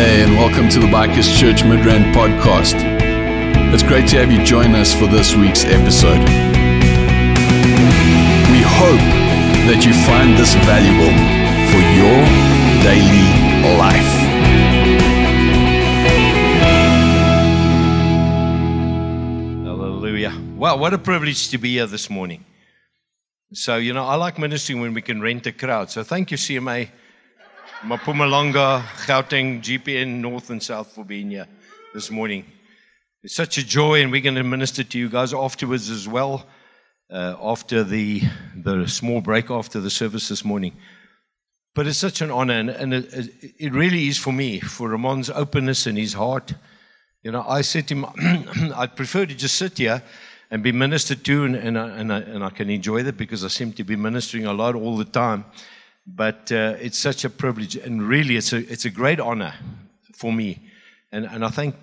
Hey, and welcome to the Bikers Church Midrand podcast. It's great to have you join us for this week's episode. We hope that you find this valuable for your daily life. Hallelujah. Wow, what a privilege to be here this morning. So, you know, I like ministering when we can rent a crowd. So, thank you, CMA, Mpumalanga, Gauteng, GPN, North and South for being here this morning. It's such a joy, and we're going to minister to you guys afterwards as well, uh, after the, the small break after the service this morning. But it's such an honor, and, and it, it really is for me, for Ramon's openness and his heart. You know, I said to him, I'd prefer to just sit here and be ministered to, and, and, I, and, I, and I can enjoy that because I seem to be ministering a lot all the time. But uh, it's such a privilege, and really, it's a, it's a great honor for me. And, and I thank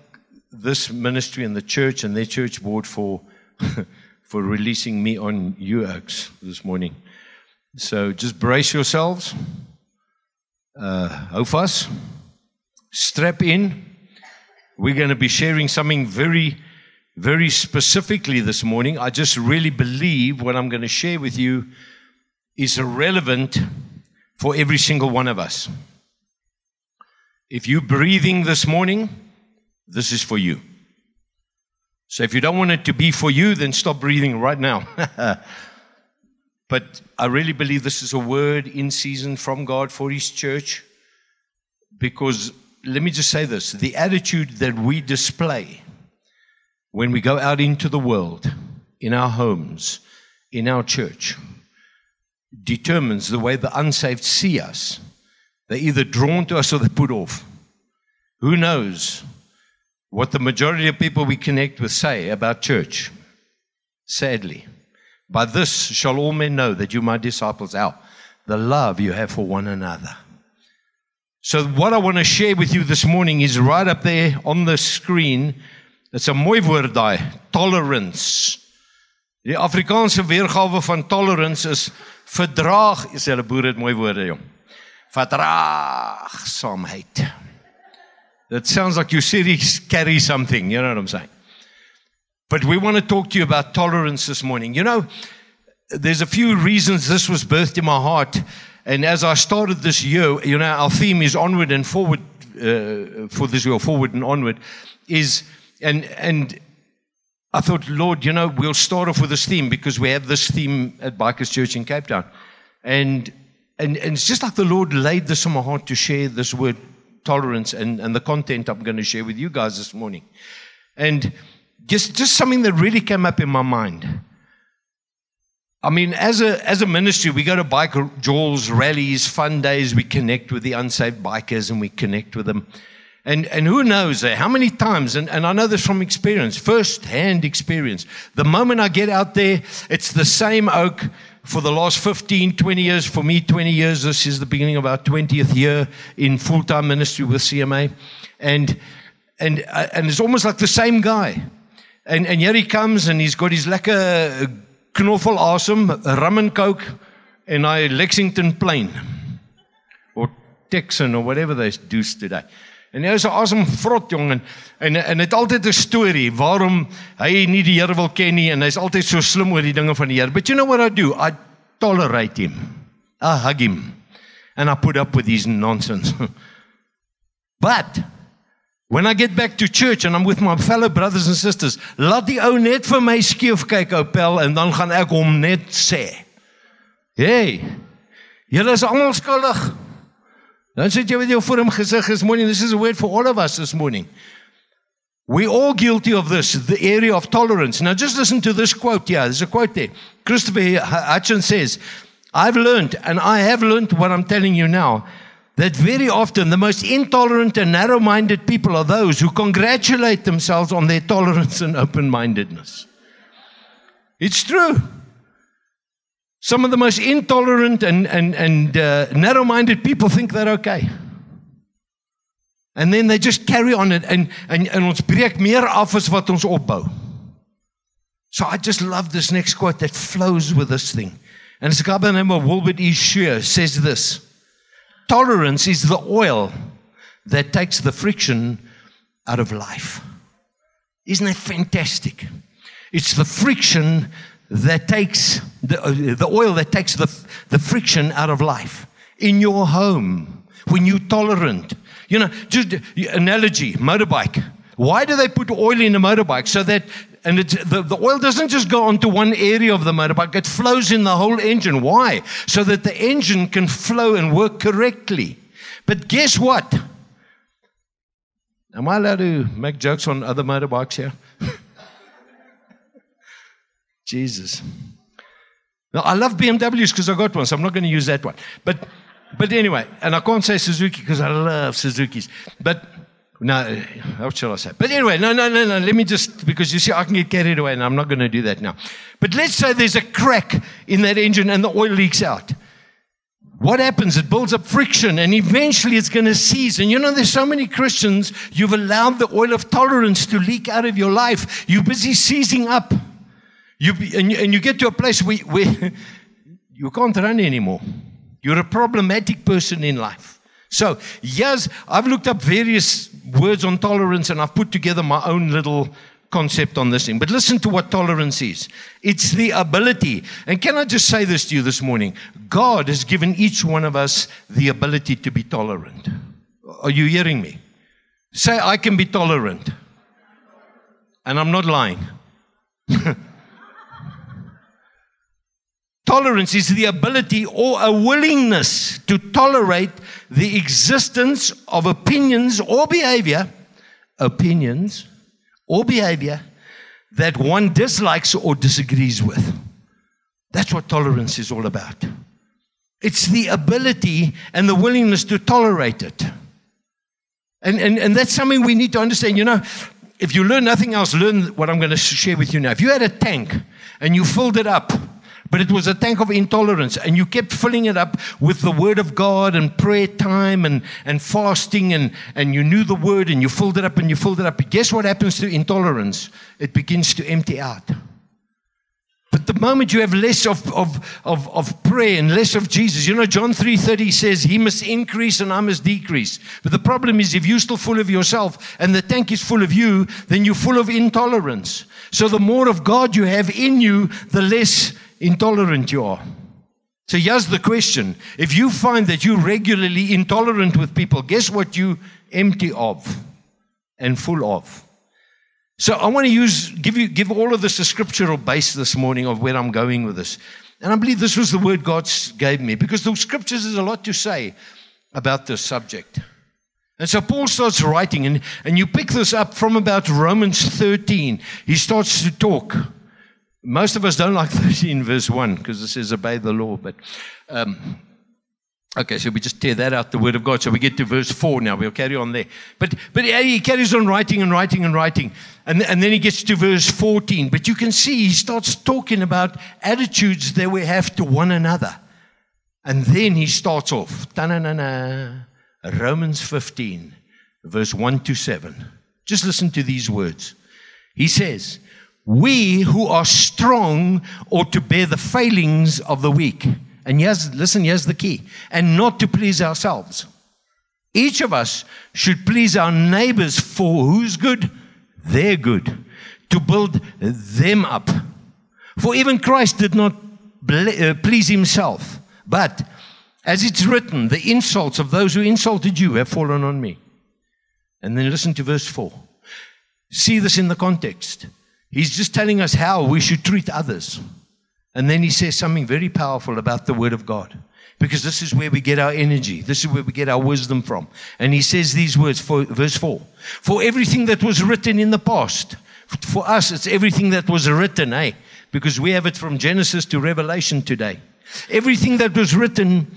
this ministry and the church and their church board for, for releasing me on Oaks, this morning. So just brace yourselves, uh, vas, strap in. We're going to be sharing something very very specifically this morning. I just really believe what I'm going to share with you is relevant for every single one of us. If you're breathing this morning, this is for you. So if you don't want it to be for you, then stop breathing right now. but I really believe this is a word in season from God for His church. Because let me just say this the attitude that we display when we go out into the world, in our homes, in our church, determines the way the unsaved see us. They're either drawn to us or they're put off. Who knows what the majority of people we connect with say about church? Sadly, by this shall all men know that you my disciples out the love you have for one another. So, what I want to share with you this morning is right up there on the screen Dit's 'n mooi tolerance. Die Afrikaanse weergawe van tolerance is verdraag. Is hulle boere mooi woorde, jong. Verdraagsaamheid. That sounds like you cities carry something, you know what I'm saying? But we want to talk to you about tolerance this morning. You know, there's a few reasons this was birthed in my heart. And as I started this year, you know, our theme is onward and forward uh, for this year, forward and onward, is and and I thought, Lord, you know, we'll start off with this theme because we have this theme at Bikers Church in Cape Town. And and, and it's just like the Lord laid this on my heart to share this word tolerance and, and the content I'm going to share with you guys this morning. And just just something that really came up in my mind. I mean, as a as a ministry, we go to bike jawls, rallies, fun days. We connect with the unsaved bikers and we connect with them. And, and who knows uh, how many times, and, and I know this from experience, first hand experience. The moment I get out there, it's the same oak for the last 15, 20 years. For me, 20 years. This is the beginning of our 20th year in full time ministry with CMA. And, and, uh, and it's almost like the same guy. And, and here he comes, and he's got his lekker knoffel awesome, rum and coke, and I Lexington plain, or Texan, or whatever they do today. En hy is 'n awesome vrot jong en en en het altyd 'n storie waarom hy nie die Here wil ken nie en hy's altyd so slim oor die dinge van die Here. But you know what I do? I tolerate him. I hug him. And I put up with his nonsense. But when I get back to church and I'm with my fellow brothers and sisters, laat die ou net vir my skief kyk ou pel en dan gaan ek hom net sê. Hey. Julle is almal skuldig. Dan sit met jou voor hom gesig this morning. This is a word for all of us this morning. We're all guilty of this, the area of tolerance. Now just listen to this quote here. There's a quote there. Christopher Hitchens says, I've learned, and I have learned what I'm telling you now, that very often the most intolerant and narrow minded people are those who congratulate themselves on their tolerance and open mindedness. It's true. Some of the most intolerant and, and, and uh, narrow minded people think they're okay. And then they just carry on it and, and, and ons breek meer af as wat ons opbou. So I just love this next quote that flows with this thing. And it's a guy by the name of Wilbert E. Scheer says this Tolerance is the oil that takes the friction out of life. Isn't that fantastic? It's the friction that takes the, uh, the oil that takes the, the friction out of life in your home when you're tolerant. You know, just analogy, motorbike. Why do they put oil in a motorbike? So that, and the, the oil doesn't just go onto one area of the motorbike, it flows in the whole engine. Why? So that the engine can flow and work correctly. But guess what? Am I allowed to make jokes on other motorbikes here? Jesus. Now, I love BMWs because I got one, so I'm not going to use that one. But, but anyway, and I can't say Suzuki because I love Suzukis. But, no, what shall I say? But anyway, no, no, no, no. Let me just, because you see, I can get carried away, and I'm not going to do that now. But let's say there's a crack in that engine and the oil leaks out. What happens? It builds up friction and eventually it's going to seize. And you know, there's so many Christians, you've allowed the oil of tolerance to leak out of your life. You're busy seizing up. You, and, you, and you get to a place where, where you can't run anymore. You're a problematic person in life. So, yes, I've looked up various words on tolerance and I've put together my own little concept on this thing. But listen to what tolerance is it's the ability. And can I just say this to you this morning? God has given each one of us the ability to be tolerant. Are you hearing me? Say, I can be tolerant. And I'm not lying. Tolerance is the ability or a willingness to tolerate the existence of opinions or behavior, opinions or behavior that one dislikes or disagrees with. That's what tolerance is all about. It's the ability and the willingness to tolerate it. And, and, and that's something we need to understand. You know, if you learn nothing else, learn what I'm going to share with you now. If you had a tank and you filled it up but it was a tank of intolerance, and you kept filling it up with the Word of God and prayer time and, and fasting, and, and you knew the Word and you filled it up and you filled it up. But guess what happens to intolerance? It begins to empty out. But the moment you have less of, of, of, of prayer and less of Jesus, you know, John 3.30 says, he must increase and I must decrease. But the problem is if you're still full of yourself and the tank is full of you, then you're full of intolerance. So the more of God you have in you, the less intolerant you are. So here's the question. If you find that you're regularly intolerant with people, guess what you empty of and full of? So I want to use give you give all of this a scriptural base this morning of where I'm going with this. And I believe this was the word God gave me because the scriptures is a lot to say about this subject. And so Paul starts writing, and, and you pick this up from about Romans 13. He starts to talk most of us don't like 13 verse 1 because it says obey the law. But um, okay, so we just tear that out the word of God. So we get to verse 4 now. We'll carry on there. But, but he carries on writing and writing and writing. And, and then he gets to verse 14. But you can see he starts talking about attitudes that we have to one another. And then he starts off. Ta-na-na-na, Romans 15, verse 1 to 7. Just listen to these words. He says, we who are strong ought to bear the failings of the weak. And yes, listen, here's the key. And not to please ourselves. Each of us should please our neighbors for who's good? Their good. To build them up. For even Christ did not uh, please himself. But, as it's written, the insults of those who insulted you have fallen on me. And then listen to verse 4. See this in the context. He's just telling us how we should treat others. And then he says something very powerful about the Word of God. Because this is where we get our energy. This is where we get our wisdom from. And he says these words, for, verse 4 For everything that was written in the past, for us, it's everything that was written, eh? Because we have it from Genesis to Revelation today. Everything that was written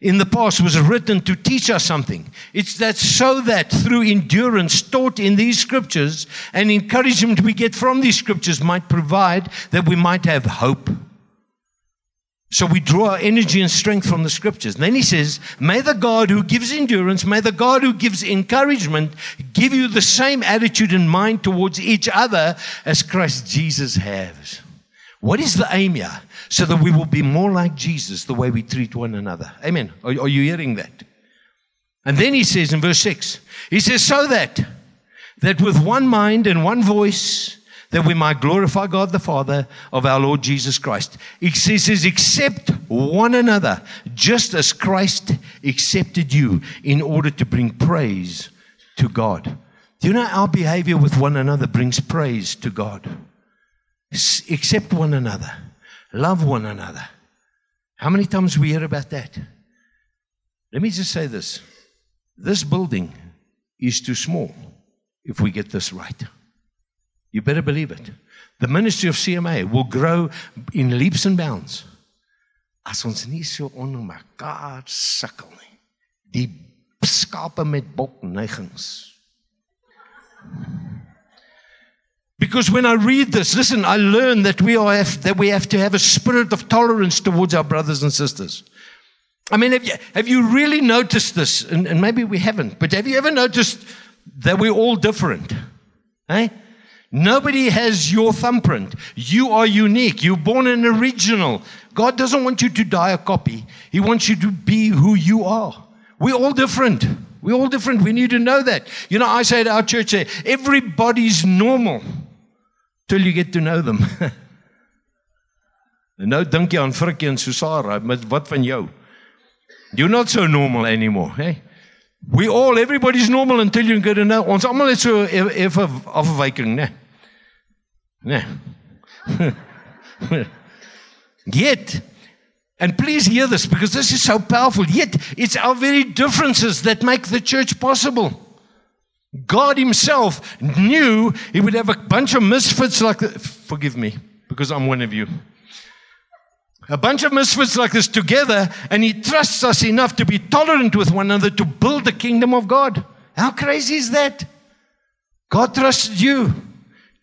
in the past was written to teach us something. It's that so that through endurance taught in these scriptures and encouragement we get from these scriptures might provide that we might have hope. So we draw our energy and strength from the scriptures. And then he says, May the God who gives endurance, may the God who gives encouragement give you the same attitude and mind towards each other as Christ Jesus has. What is the aim here? So that we will be more like Jesus the way we treat one another. Amen. Are, are you hearing that? And then he says in verse 6, he says, So that, that with one mind and one voice, that we might glorify God the Father of our Lord Jesus Christ. He says, accept one another, just as Christ accepted you in order to bring praise to God. Do you know our behavior with one another brings praise to God? Accept one another, love one another. How many times we hear about that? Let me just say this this building is too small if we get this right. You better believe it. The ministry of CMA will grow in leaps and bounds. As ons nie so onder mekaar sukkel nie. Die skape met. Because when I read this, listen, I learn that we are that we have to have a spirit of tolerance towards our brothers and sisters. I mean, have you, have you really noticed this? And, and maybe we haven't, but have you ever noticed that we're all different? Eh? Nobody has your thumbprint. You are unique. You're born an original. God doesn't want you to die a copy. He wants you to be who you are. We're all different. We're all different. We need to know that. You know, I say at our church, everybody's normal till you get to know them. en nou dink jy aan Frikkie en Susara, met wat van jou? You're not so normal anymore, hey? We all everybody's normal until you get to know. Ons almal het so effe afwyking, né? Nee. Nee. Yet And please hear this because this is so powerful. Yet it's our very differences that make the church possible. God Himself knew He would have a bunch of misfits like that. Forgive me because I'm one of you a bunch of misfits like this together, and He trusts us enough to be tolerant with one another to build the kingdom of God. How crazy is that? God trusts you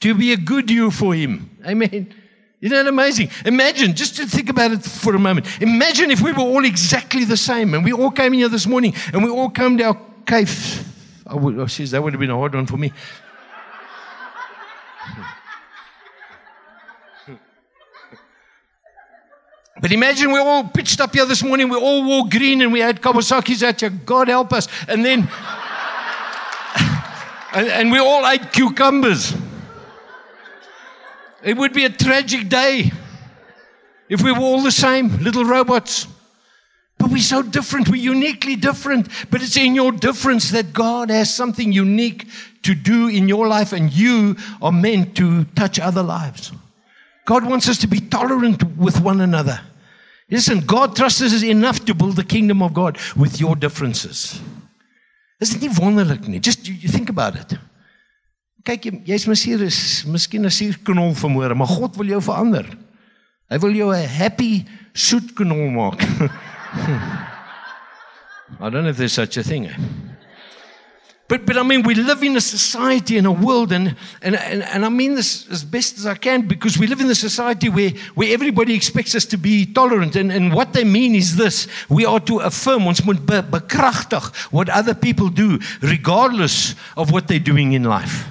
to be a good you for Him. Amen. Isn't that amazing? Imagine, just to think about it for a moment. Imagine if we were all exactly the same and we all came here this morning and we all came to our cave. I would, oh, geez, that would have been a hard one for me. But imagine we all pitched up here this morning, we all wore green and we had Kawasaki's at you. God help us. And then, and, and we all ate cucumbers. It would be a tragic day if we were all the same, little robots. But we're so different. We're uniquely different. But it's in your difference that God has something unique to do in your life, and you are meant to touch other lives. God wants us to be tolerant with one another. Listen, God trusts us enough to build the kingdom of God with your differences. Is dit nie wonderlik nie? Just you, you think about it. Kyk, jy's jy is miskien 'n suurknol vanmôre, maar God wil jou verander. Hy wil jou 'n happy soet maak. Hmm. I don't know if there's such a thing. But, but I mean, we live in a society and a world, and, and, and, and I mean this as best as I can because we live in a society where, where everybody expects us to be tolerant. And, and what they mean is this we are to affirm, ons moet be, bekrachtig what other people do, regardless of what they're doing in life.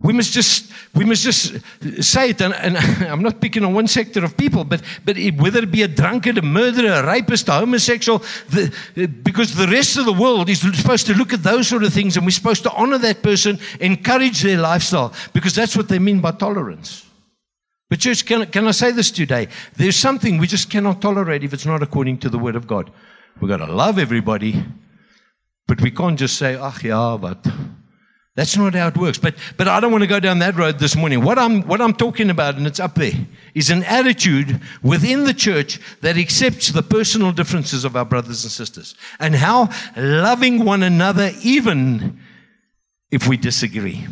We must just we must just say it, and, and, I'm not picking on one sector of people, but but it, whether it be a drunkard, a murderer, a rapist, a homosexual, the, because the rest of the world is supposed to look at those sort of things, and we're supposed to honor that person, encourage their lifestyle, because that's what they mean by tolerance. But church, can, can I say this today? There's something we just cannot tolerate if it's not according to the word of God. We've got to love everybody, but we can't just say, "Ah, yeah, but." That's not how it works. But, but I don't want to go down that road this morning. What I'm, what I'm talking about, and it's up there, is an attitude within the church that accepts the personal differences of our brothers and sisters. And how loving one another, even if we disagree.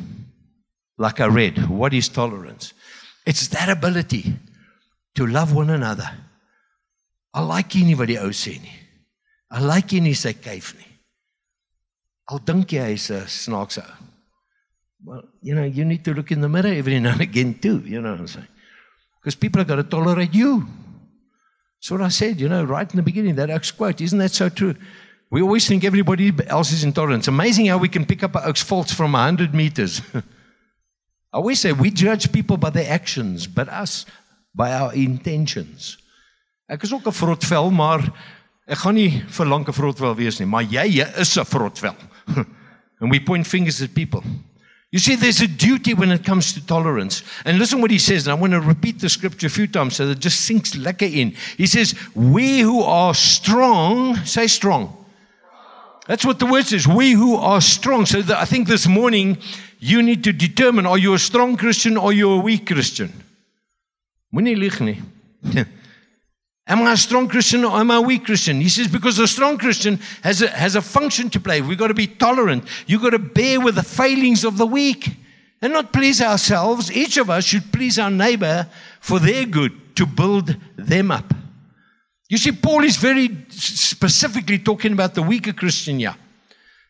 Like I read, what is tolerance? It's that ability to love one another. I like nie wat die ou. I like nie sy kuif nie. Al dink jy hy's 'n snaakse. Well, you know, you need to look in the mirror every now and again too, you know what I'm saying? Because people have got to tolerate you. That's what I said, you know, right in the beginning, that Oaks quote. Isn't that so true? We always think everybody else is intolerant. It's amazing how we can pick up Oaks faults from 100 meters. I always say we judge people by their actions, but us by our intentions. Ek is ook 'n vrotvel, maar Ek gaan nie vir lank 'n vrotwel wees nie, maar jy jy is 'n vrotwel. and we point fingers at people. You see, there's a duty when it comes to tolerance. And listen what he says, and I want to repeat the scripture a few times so that it just sinks lekker in. He says, We who are strong, say strong. That's what the word says. We who are strong. So I think this morning you need to determine are you a strong Christian or are you a weak Christian? Am I a strong Christian or am I a weak Christian? He says, because a strong Christian has a, has a function to play. We've got to be tolerant. You've got to bear with the failings of the weak and not please ourselves. Each of us should please our neighbor for their good, to build them up. You see, Paul is very specifically talking about the weaker Christian here.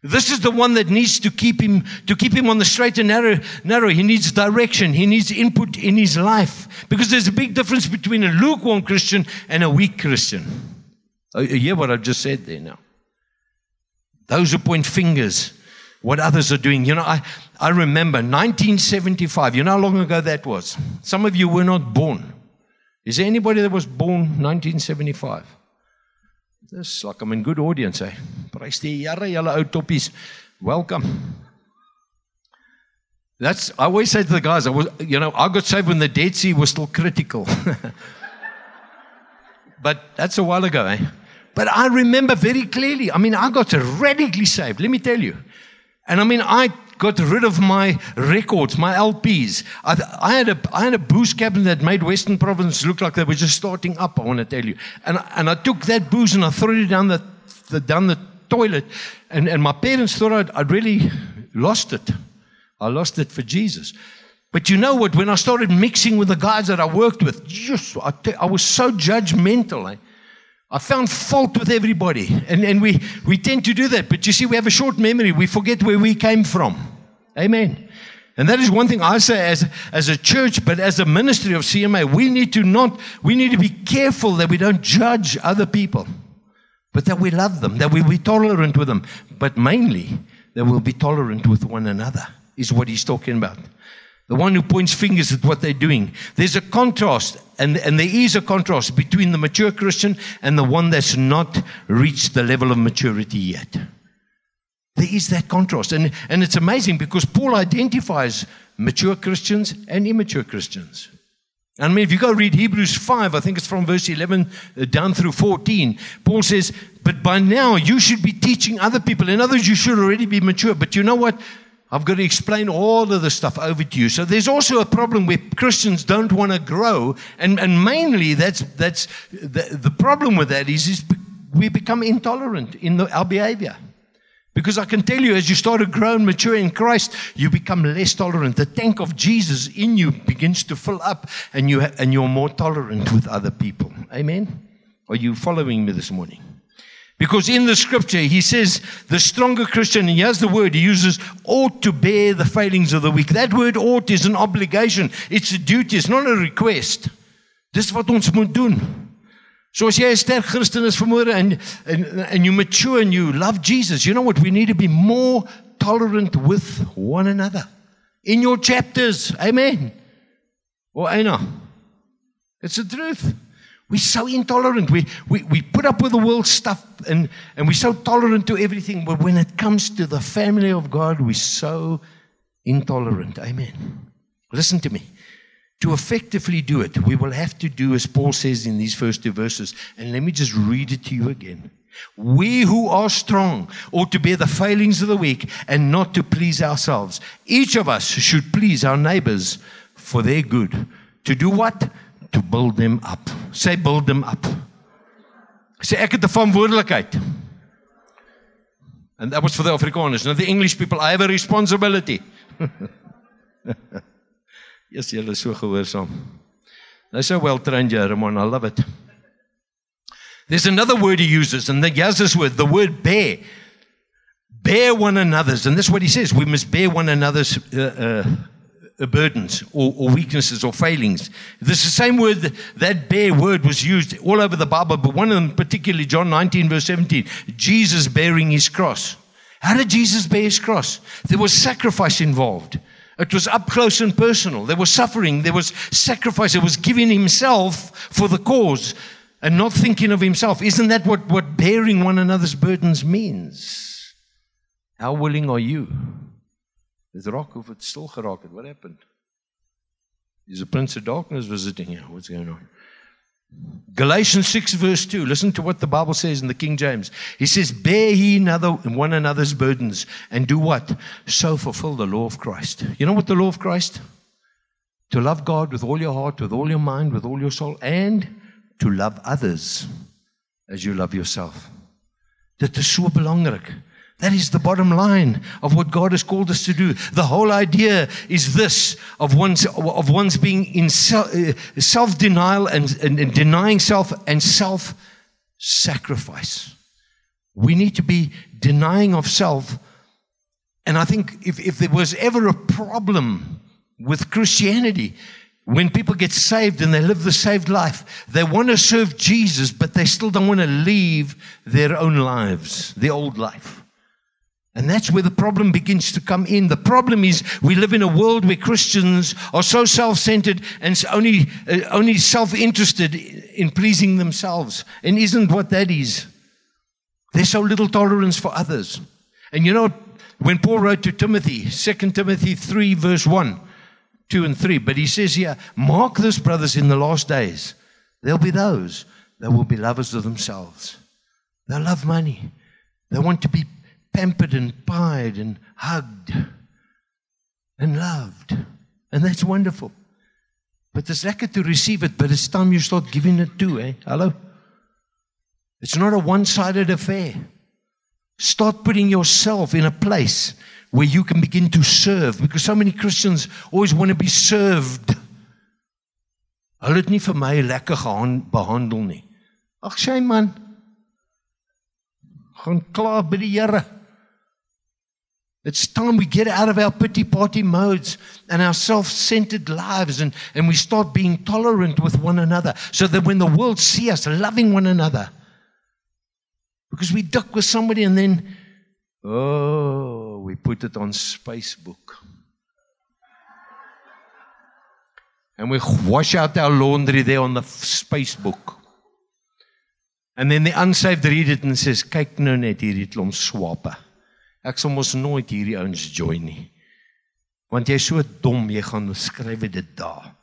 This is the one that needs to keep him to keep him on the straight and narrow. Narrow. He needs direction. He needs input in his life because there's a big difference between a lukewarm Christian and a weak Christian. Oh, you hear what I've just said there now? Those who point fingers, what others are doing. You know, I, I remember 1975. You know how long ago that was? Some of you were not born. Is there anybody that was born 1975? Dis like I'm in good audience, eh? Prys die Here, julle ou toppies. Welcome. That's I always say to the guys, I was you know, I got saved when the Dead Sea was still critical. but that's a while ago, eh? But I remember very clearly. I mean, I got radically saved, let me tell you. And I mean, I got rid of my records, my LPs. I, I, had a, I had a booze cabinet that made Western Province look like they were just starting up, I want to tell you. And, and I took that booze and I threw it down the, the, down the toilet. And, and my parents thought I'd, I'd really lost it. I lost it for Jesus. But you know what? When I started mixing with the guys that I worked with, just, I, I was so judgmental. Eh? I found fault with everybody. And, and we, we tend to do that. But you see, we have a short memory. We forget where we came from. Amen. And that is one thing I say as, as a church, but as a ministry of CMA, we need to not, we need to be careful that we don't judge other people, but that we love them, that we be tolerant with them, but mainly that we'll be tolerant with one another, is what he's talking about. The one who points fingers at what they're doing. There's a contrast, and, and there is a contrast between the mature Christian and the one that's not reached the level of maturity yet. There is that contrast. And, and it's amazing because Paul identifies mature Christians and immature Christians. I mean, if you go read Hebrews 5, I think it's from verse 11 uh, down through 14, Paul says, But by now you should be teaching other people. In other words, you should already be mature. But you know what? I've got to explain all of the stuff over to you. So there's also a problem where Christians don't want to grow. And, and mainly, that's, that's the, the problem with that is, is we become intolerant in the, our behavior. Because I can tell you, as you start to grow and mature in Christ, you become less tolerant. The tank of Jesus in you begins to fill up, and, you ha- and you're more tolerant with other people. Amen? Are you following me this morning? Because in the scripture, he says the stronger Christian, and has the word he uses, ought to bear the failings of the weak. That word ought is an obligation, it's a duty, it's not a request. Ons moet doen. So as jy 'n sterk Christen is vermoere and, and and you mature and you love Jesus, you know what? We need to be more tolerant with one another. In your chapters. Amen. Or Anna. It's the truth. We're so intolerant. We, we, we put up with the world stuff and, and we're so tolerant to everything. But when it comes to the family of God, we're so intolerant. Amen. Listen to me. To effectively do it, we will have to do as Paul says in these first two verses. And let me just read it to you again. We who are strong ought to bear the failings of the weak and not to please ourselves. Each of us should please our neighbors for their good. To do what? To build them up. Say, build them up. Say, ek het 'n verantwoordelikheid. And that was for the Afrikaners. Now the English people, I have a responsibility. Yes, julle so gehoorsaam. They're so well trained, Ramon. I love it. There's another word he uses, and he has this word, the word bear. Bear one another's. And that's what he says. We must bear one another's uh, uh, burdens or, or, weaknesses or failings. This is the same word, that, that bear word was used all over the Bible, but one of them, particularly John 19, verse 17, Jesus bearing his cross. How did Jesus bear his cross? There was sacrifice involved. It was up close and personal. There was suffering, there was sacrifice, there was giving himself for the cause. and not thinking of himself. Isn't that what, what bearing one another's burdens means? How willing are you? Dit raak of dit stil geraak het. What happened? Is the prince of darkness visiting you? What's going on? Galatians 6 verse 2. Listen to what the Bible says in the King James. He says, Bear ye one another's burdens and do what? So fulfill the law of Christ. You know what the law of Christ? To love God with all your heart, with all your mind, with all your soul, and to love others as you love yourself. Dit is so belangrik. That is the bottom line of what God has called us to do. The whole idea is this of one's, of one's being in uh, self denial and, and, and denying self and self sacrifice. We need to be denying of self. And I think if, if there was ever a problem with Christianity, when people get saved and they live the saved life, they want to serve Jesus, but they still don't want to leave their own lives, the old life. And that's where the problem begins to come in. The problem is we live in a world where Christians are so self-centered and only, uh, only self-interested in pleasing themselves. And isn't what that is? There's so little tolerance for others. And you know, when Paul wrote to Timothy, 2 Timothy 3 verse 1, 2 and 3, but he says here, mark this, brothers, in the last days. There'll be those that will be lovers of themselves. They'll love money. They want to be pampered and pied and hugged and loved. And that's wonderful. But it's lekker to receive it, but it's time you start giving it too, eh? Hello? It's not a one sided affair. Start putting yourself in a place where you can begin to serve because so many Christians always want to be served. Hulle my man. Gaan klaar by die Here. It's time we get out of our pity party modes and our self centered lives and, and we start being tolerant with one another so that when the world see us loving one another, because we duck with somebody and then, oh, we put it on Facebook. And we wash out our laundry there on the Facebook. And then the unsaved read it and says, kyk nou net hierdie klomp swape. Ek sal mos nooit hierdie ouens join nie. Want jy's so dom, jy gaan skryf dit daar.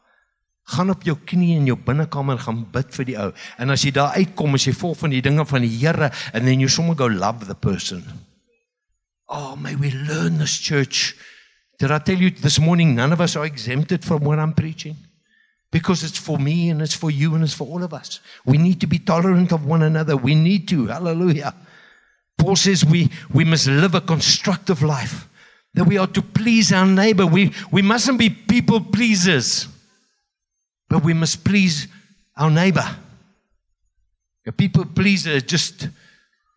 Gaan op jou knie in jou binnekamer gaan bid vir die ou. En as jy daar uitkom, as jy vol van die dinge van die Here and then you somewhere go love the person. Oh, may we learn this church. Did I tell you this morning none of us are exempted from what I'm preaching? Because it's for me and it's for you and it's for all of us. We need to be tolerant of one another. We need to. Hallelujah. Paul says we, we must live a constructive life, that we are to please our neighbor. We, we mustn't be people pleasers, but we must please our neighbor. A people pleaser, just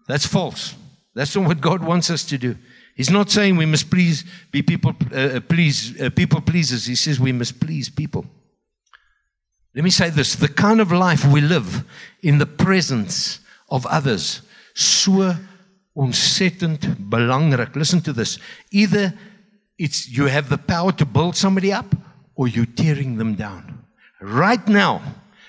that's false. That's not what God wants us to do. He's not saying we must please be people uh, please uh, people pleasers. He says we must please people. Let me say this: the kind of life we live in the presence of others, so ontsettend belangrik. Listen to this. Either it's you have the power to build somebody up or you're tearing them down. Right now,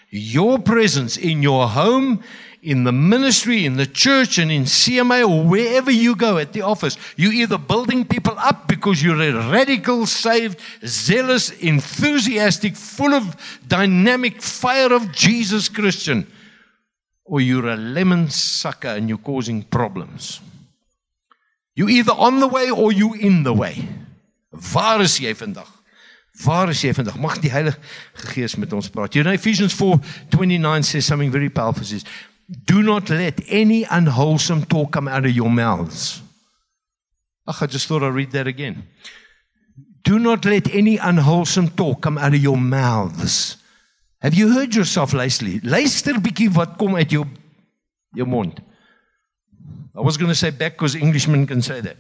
your presence in your home, in the ministry, in the church, and in CMA, or wherever you go at the office, you're either building people up because you're a radical, saved, zealous, enthusiastic, full of dynamic fire of Jesus Christian or you're a lemon sucker and you're causing problems. You're either on the way or you in the way. Waar is jy vandag? Waar is jy vandag? Mag die Heilige Gees met ons praat. You know Ephesians 4:29 says something very powerful says, "Do not let any unwholesome talk come out of your mouths." Ach, I just thought I'd read that again. Do not let any unwholesome talk come out of your mouths. Have you heard yourself lately? Luister bietjie wat kom uit jou jou mond. I was going to say back because Englishmen can say that.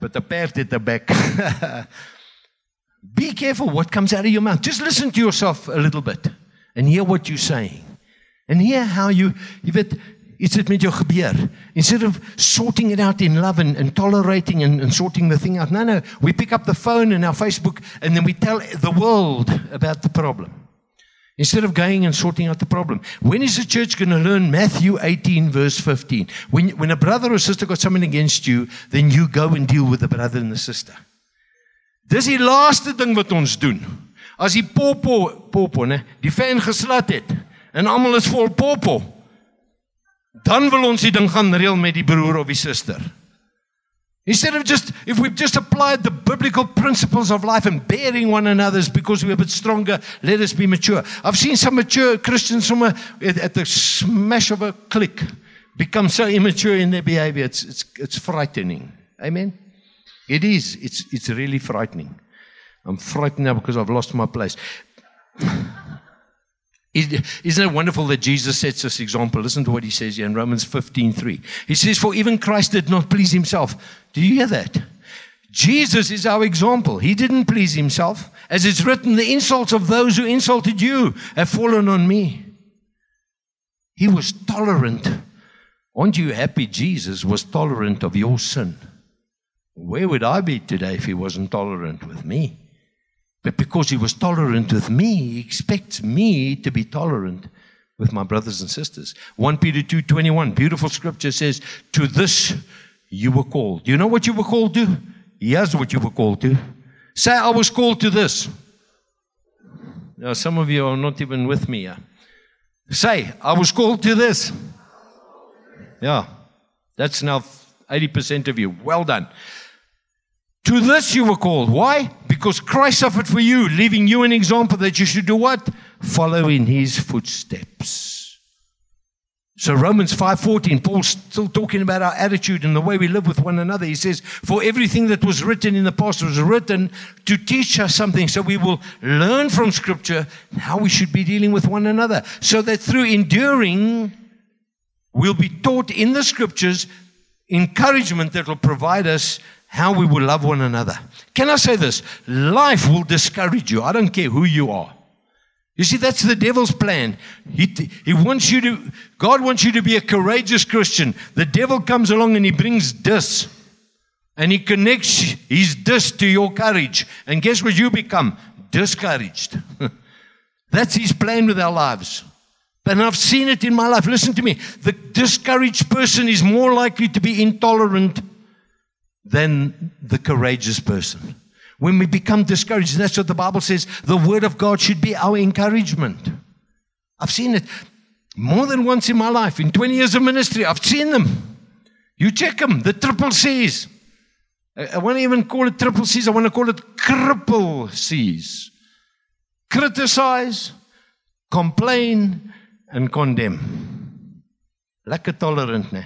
But the perd the back. Be careful what comes out of your mouth. Just listen to yourself a little bit and hear what you're saying. And hear how you you weet met jou gebeur. Instead of sorting it out in love and, and tolerating and, and sorting the thing out. No, no. We pick up the phone and our Facebook and then we tell the world about the problem. Instead of going and sorting out the problem. When is the church going to learn Matthew 18, verse 15? When, when a brother or sister got something against you, then you go and deal with the brother and the sister. Dis die laaste ding wat ons doen. As die popo popo, né, die fan geslat het en almal is vol popo, dan wil ons die ding gaan reël met die broer of die suster. Instead of just, if we've just applied the biblical principles of life and bearing one another's because we're a bit stronger, let us be mature. I've seen some mature Christians from a, at the smash of a click become so immature in their behavior. It's, it's, it's frightening. Amen? It is. It's, it's really frightening. I'm frightened now because I've lost my place. Isn't it wonderful that Jesus sets this example? Listen to what he says here in Romans 15:3. He says, For even Christ did not please himself. Do you hear that? Jesus is our example. He didn't please himself. As it's written, the insults of those who insulted you have fallen on me. He was tolerant. Aren't you happy Jesus was tolerant of your sin? Where would I be today if he wasn't tolerant with me? But because he was tolerant with me, he expects me to be tolerant with my brothers and sisters. 1 Peter 2:21, beautiful scripture says, "To this you were called." Do you know what you were called to? Here's what you were called to. Say, I was called to this. Now, some of you are not even with me here. Say, I was called to this. Yeah, that's now 80% of you. Well done. To this you were called. Why? Because Christ suffered for you, leaving you an example that you should do what? Follow in his footsteps. So Romans 5:14 Paul's still talking about our attitude and the way we live with one another. He says, "For everything that was written in the past was written to teach us something so we will learn from scripture how we should be dealing with one another so that through enduring we'll be taught in the scriptures encouragement that will provide us how we will love one another. Can I say this? Life will discourage you. I don't care who you are. You see, that's the devil's plan. He, he wants you to, God wants you to be a courageous Christian. The devil comes along and he brings dis. And he connects his dis to your courage. And guess what you become? Discouraged. that's his plan with our lives. And I've seen it in my life. Listen to me. The discouraged person is more likely to be intolerant than the courageous person. When we become discouraged, that's what the Bible says, the word of God should be our encouragement. I've seen it more than once in my life. In 20 years of ministry, I've seen them. You check them, the triple C's. I won't even call it triple C's, I want to call it cripple C's. Criticize, complain, and condemn. Lekker tolerant, ne?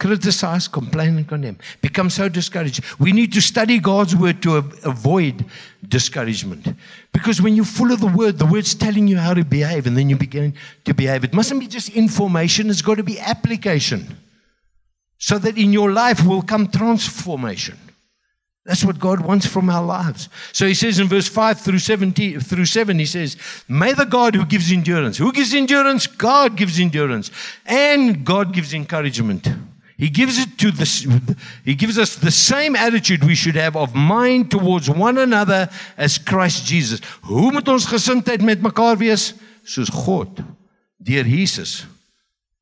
Criticize, complain, and condemn. Become so discouraged. We need to study God's word to avoid discouragement. Because when you're full of the word, the word's telling you how to behave, and then you begin to behave. It mustn't be just information, it's got to be application. So that in your life will come transformation. That's what God wants from our lives. So he says in verse 5 through 17 through 7, he says, May the God who gives endurance. Who gives endurance? God gives endurance. And God gives encouragement. He gives it to the, he gives us the same attitude we should have of mind towards one another as Christ Jesus. Hoe moet ons gesindheid met mekaar wees? Soos God deur Jesus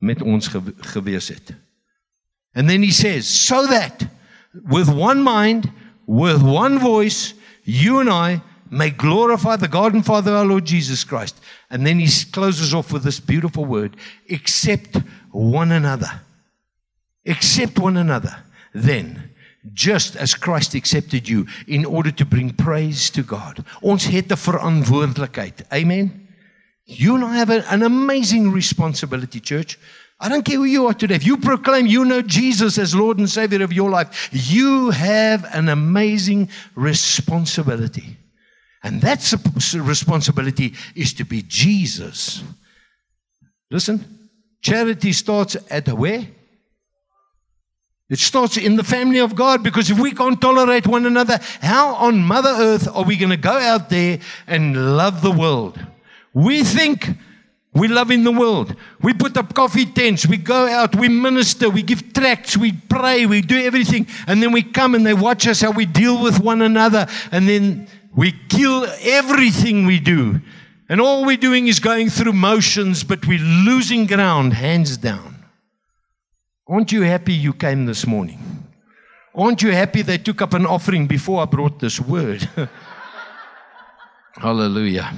met ons gewees het. And then he says, so that with one mind, with one voice, you and I may glorify the God and Father our Lord Jesus Christ. And then he closes off with this beautiful word, accept one another. Accept one another then just as Christ accepted you in order to bring praise to God. Ons het 'n verantwoordelikheid. Amen. You and I have a, an amazing responsibility, church. I don't care who you are today. If you proclaim you know Jesus as Lord and Savior of your life, you have an amazing responsibility. And that responsibility is to be Jesus. Listen, charity starts at where? It starts in the family of God because if we can't tolerate one another, how on Mother Earth are we going to go out there and love the world? We think we love in the world. We put up coffee tents, we go out, we minister, we give tracts, we pray, we do everything, and then we come and they watch us how we deal with one another, and then we kill everything we do. And all we're doing is going through motions, but we're losing ground, hands down. Aren't you happy you came this morning? Aren't you happy they took up an offering before I brought this word? Hallelujah.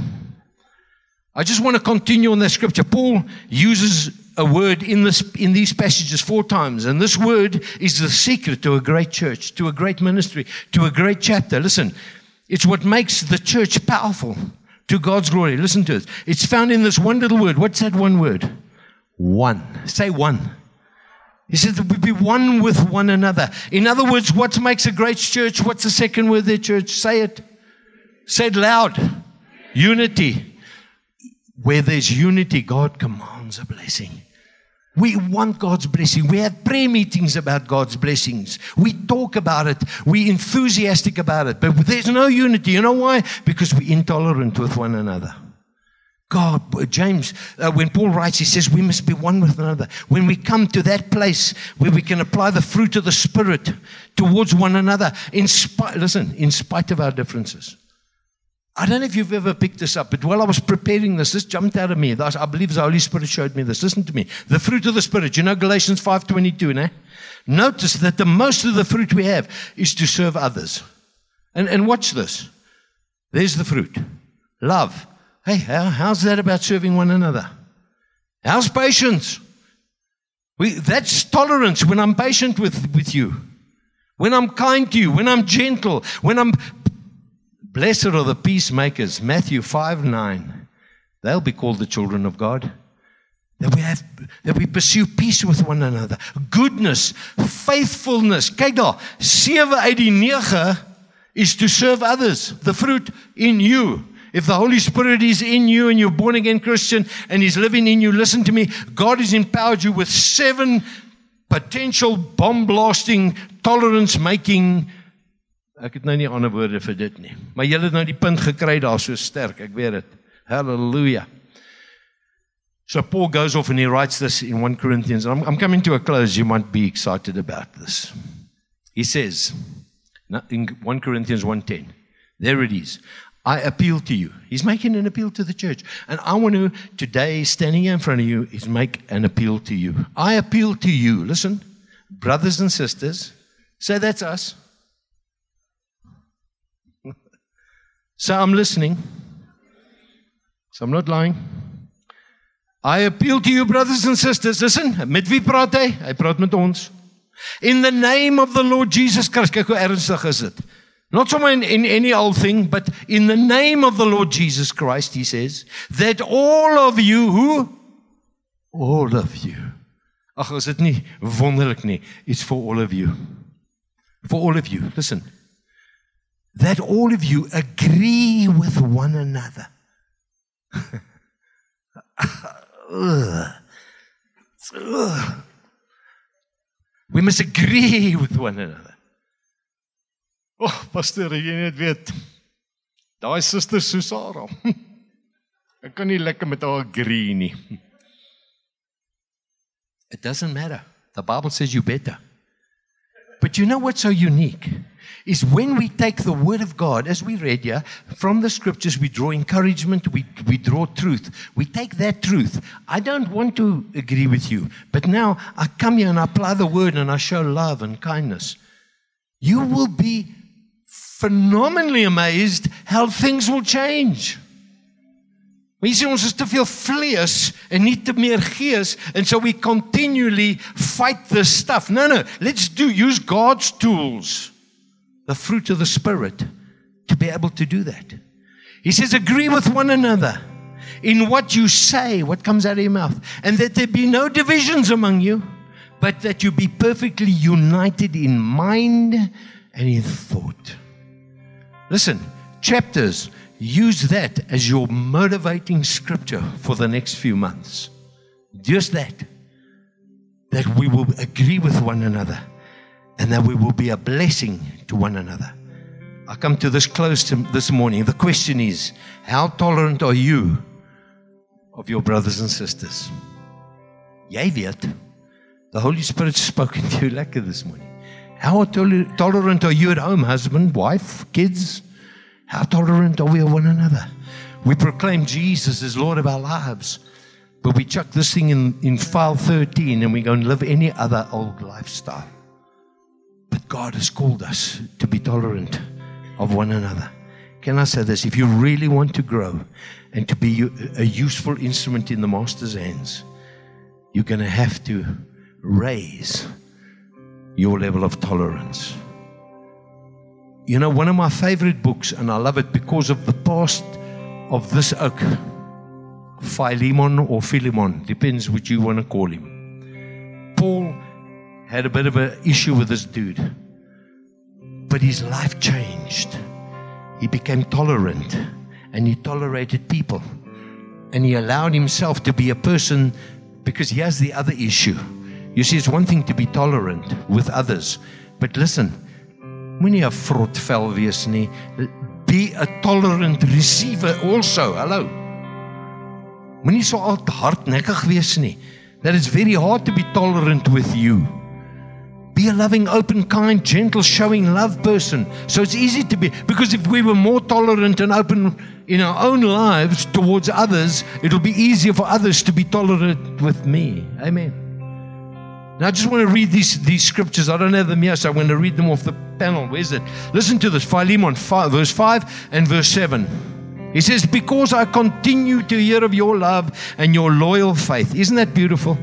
I just want to continue on that scripture. Paul uses a word in this in these passages four times, and this word is the secret to a great church, to a great ministry, to a great chapter. Listen, it's what makes the church powerful to God's glory. Listen to it. It's found in this one little word. What's that one word? One. Say one. He said that we be one with one another. In other words, what makes a great church? What's the second word there, church? Say it. Say it loud. Unity. Where there's unity, God commands a blessing. We want God's blessing. We have prayer meetings about God's blessings. We talk about it. We're enthusiastic about it. But there's no unity. You know why? Because we're intolerant with one another. God, James, uh, when Paul writes, he says we must be one with another. When we come to that place where we can apply the fruit of the Spirit towards one another, in spite, listen, in spite of our differences. I don't know if you've ever picked this up, but while I was preparing this, this jumped out of me. I believe the Holy Spirit showed me this. Listen to me. The fruit of the Spirit. You know Galatians 5.22, né? Notice that the most of the fruit we have is to serve others. And, and watch this. There's the fruit. Love. Hey, how, how's that about serving one another? How's patience? We, that's tolerance when I'm patient with, with you. When I'm kind to you, when I'm gentle, when I'm Blessed are the peacemakers, Matthew 5 9. They'll be called the children of God. That we have that we pursue peace with one another. Goodness, faithfulness. Kyk daar, 7 uit die 9 is to serve others. The fruit in you. If the Holy Spirit is in you and you're born again Christian and He's living in you, listen to me. God has empowered you with seven potential bomb blasting, tolerance making Ek het nou nie ander woorde vir dit nie. Maar julle het nou die punt gekry daar so sterk, ek weet dit. Hallelujah. So Paul goes off and he writes this in 1 Corinthians. I'm, I'm coming to a close. You might be excited about this. He says in 1 Corinthians 1:10. There it is. I appeal to you. He's making an appeal to the church. And I want to today standing here in front of you is make an appeal to you. I appeal to you. Listen, brothers and sisters. Say that's us. So I'm listening. So I'm not lying. I appeal to you brothers and sisters. Listen, met wie praat hy? Hy praat met ons. In the name of the Lord Jesus Christ. Kyk hoe ernstig is. Not so in, in any old thing, but in the name of the Lord Jesus Christ, he says, that all of you who all of you. Ag, is nie wonderlik nie? It's for all of you. For all of you. Listen that all of you agree with one another. we must agree with one another. Oh, pastor, jy net weet. Daai suster Susara. Ek kan nie lekker met haar agree nie. It doesn't matter. The Bible says you better. But you know what's so unique? is when we take the word of God, as we read here, from the scriptures, we draw encouragement, we, we draw truth. We take that truth. I don't want to agree with you, but now I come here and I apply the word and I show love and kindness. You will be phenomenally amazed how things will change. Sê ons is te veel vlees en nie te meer gees and so we continually fight this stuff. No no, let's do use God's tools the fruit of the Spirit to be able to do that. He says, agree with one another in what you say, what comes out of your mouth, and that there be no divisions among you, but that you be perfectly united in mind and in thought. Listen, chapters, use that as your motivating scripture for the next few months. Just that. That we will agree with one another and that we will be a blessing to one another. I come to this close to this morning. The question is, how tolerant are you of your brothers and sisters? Jy the Holy Spirit spoken to you lekker this morning. How tolerant are you at home, husband, wife, kids? How tolerant are we of one another? We proclaim Jesus as Lord of our lives. But we chuck this thing in, in file 13 and we go and live any other old lifestyle. But God has called us to be tolerant of one another. Can I say this? If you really want to grow and to be a useful instrument in the Master's hands, you're going to have to raise your level of tolerance. You know, one of my favorite books, and I love it because of the past of this oak, Philemon or Philemon, depends what you want to call him. Paul had a bit of an issue with this dude, but his life changed. He became tolerant and he tolerated people. And he allowed himself to be a person because he has the other issue. You see, it's one thing to be tolerant with others, but listen, moenie 'n vrotvel wees nie. Be a tolerant receiver also. Hallo. Moenie so al hardnekkig wees nie. That it's very hard to be tolerant with you. Be a loving, open, kind, gentle, showing love person. So it's easy to be, because if we were more tolerant and open in our own lives towards others, it'll be easier for others to be tolerant with me. Amen. Now, I just want to read these, these scriptures. I don't have them here, so I'm going to read them off the panel. Where's it? Listen to this Philemon 5, verse 5 and verse 7. He says, Because I continue to hear of your love and your loyal faith. Isn't that beautiful?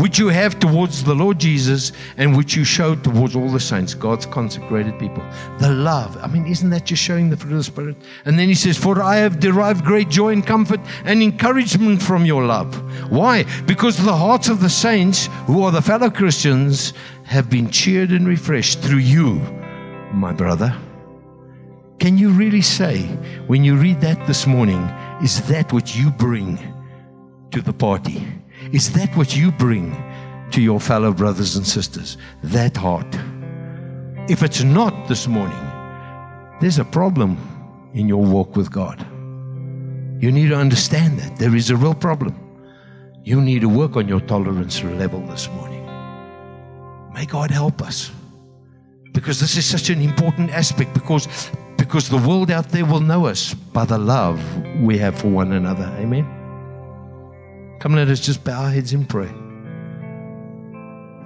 Which you have towards the Lord Jesus and which you show towards all the saints, God's consecrated people. The love. I mean, isn't that just showing the fruit of the Spirit? And then he says, For I have derived great joy and comfort and encouragement from your love. Why? Because the hearts of the saints, who are the fellow Christians, have been cheered and refreshed through you, my brother. Can you really say, when you read that this morning, is that what you bring to the party? Is that what you bring to your fellow brothers and sisters? That heart. If it's not this morning, there's a problem in your walk with God. You need to understand that. There is a real problem. You need to work on your tolerance level this morning. May God help us. Because this is such an important aspect because because the world out there will know us by the love we have for one another. Amen. Come, let us just bow our heads and pray.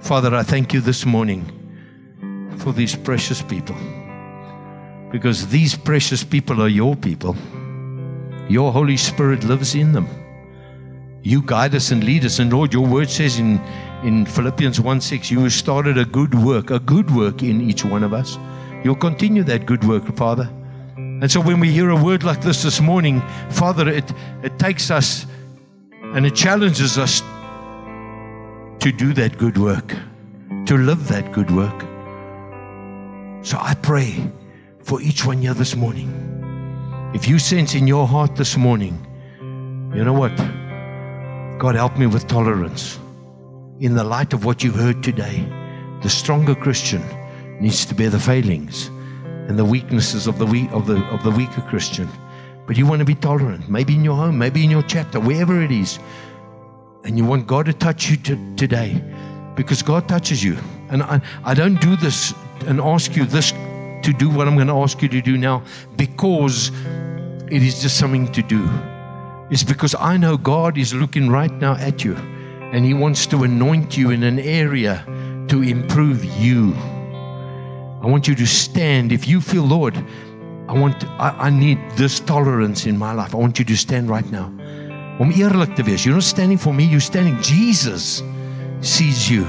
Father, I thank you this morning for these precious people. Because these precious people are your people. Your Holy Spirit lives in them. You guide us and lead us. And Lord, your word says in, in Philippians 1 6, you started a good work, a good work in each one of us. You'll continue that good work, Father. And so when we hear a word like this this morning, Father, it, it takes us and it challenges us to do that good work, to live that good work. So I pray for each one here this morning. If you sense in your heart this morning, you know what? God, help me with tolerance. In the light of what you've heard today, the stronger Christian needs to bear the failings and the weaknesses of the, weak, of the, of the weaker Christian. But you want to be tolerant, maybe in your home, maybe in your chapter, wherever it is. And you want God to touch you to, today because God touches you. And I, I don't do this and ask you this to do what I'm going to ask you to do now because it is just something to do. It's because I know God is looking right now at you and He wants to anoint you in an area to improve you. I want you to stand. If you feel, Lord, I want I, I need this tolerance in my life. I want you to stand right now. Om eerlik te wees. You're not standing for me, you're standing Jesus sees you.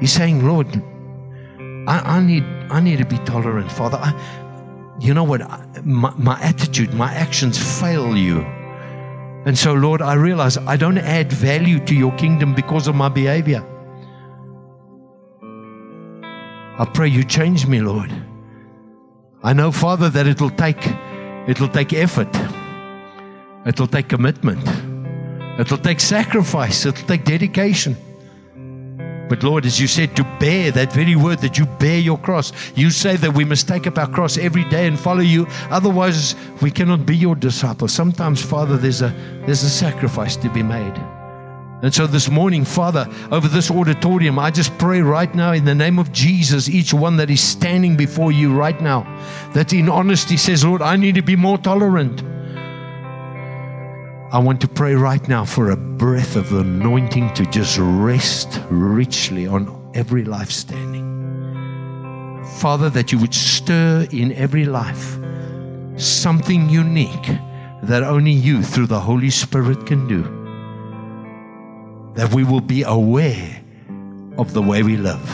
He's saying, Lord, I, I need I need to be tolerant, Father. I, you know what? My, my attitude, my actions fail you. And so, Lord, I realize I don't add value to your kingdom because of my behavior. I pray you change me, Lord. I know, Father, that it'll take it'll take effort. It'll take commitment. It'll take sacrifice. It'll take dedication. But Lord, as you said, to bear that very word that you bear your cross, you say that we must take up our cross every day and follow you. Otherwise, we cannot be your disciples. Sometimes, Father, there's a there's a sacrifice to be made. And so this morning, Father, over this auditorium, I just pray right now in the name of Jesus, each one that is standing before you right now, that in honesty says, Lord, I need to be more tolerant. I want to pray right now for a breath of anointing to just rest richly on every life standing. Father, that you would stir in every life something unique that only you, through the Holy Spirit, can do. That we will be aware of the way we live,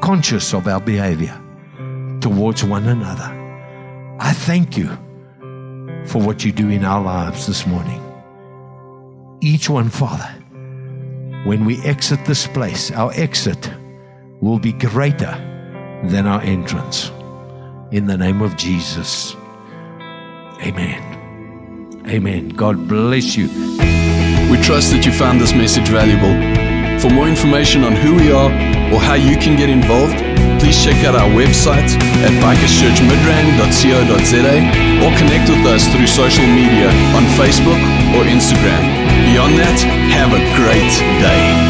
conscious of our behavior towards one another. I thank you for what you do in our lives this morning. Each one, Father, when we exit this place, our exit will be greater than our entrance. In the name of Jesus. Amen. Amen. God bless you. We trust that you found this message valuable. For more information on who we are or how you can get involved, please check out our website at bikerschurchmidrand.co.za or connect with us through social media on Facebook or Instagram. Beyond that, have a great day.